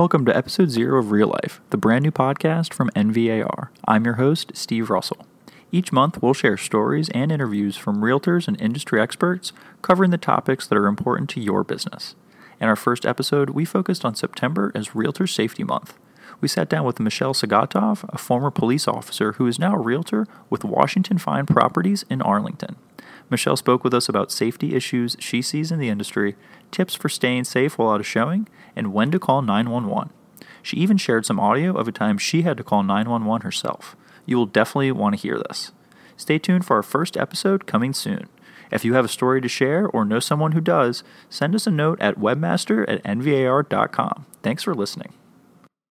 Welcome to episode zero of Real Life, the brand new podcast from NVAR. I'm your host, Steve Russell. Each month, we'll share stories and interviews from realtors and industry experts covering the topics that are important to your business. In our first episode, we focused on September as Realtor Safety Month. We sat down with Michelle Sagatov, a former police officer who is now a realtor with Washington Fine Properties in Arlington. Michelle spoke with us about safety issues she sees in the industry, tips for staying safe while out of showing, and when to call 911. She even shared some audio of a time she had to call 911 herself. You will definitely want to hear this. Stay tuned for our first episode coming soon. If you have a story to share or know someone who does, send us a note at webmaster at nvar.com. Thanks for listening.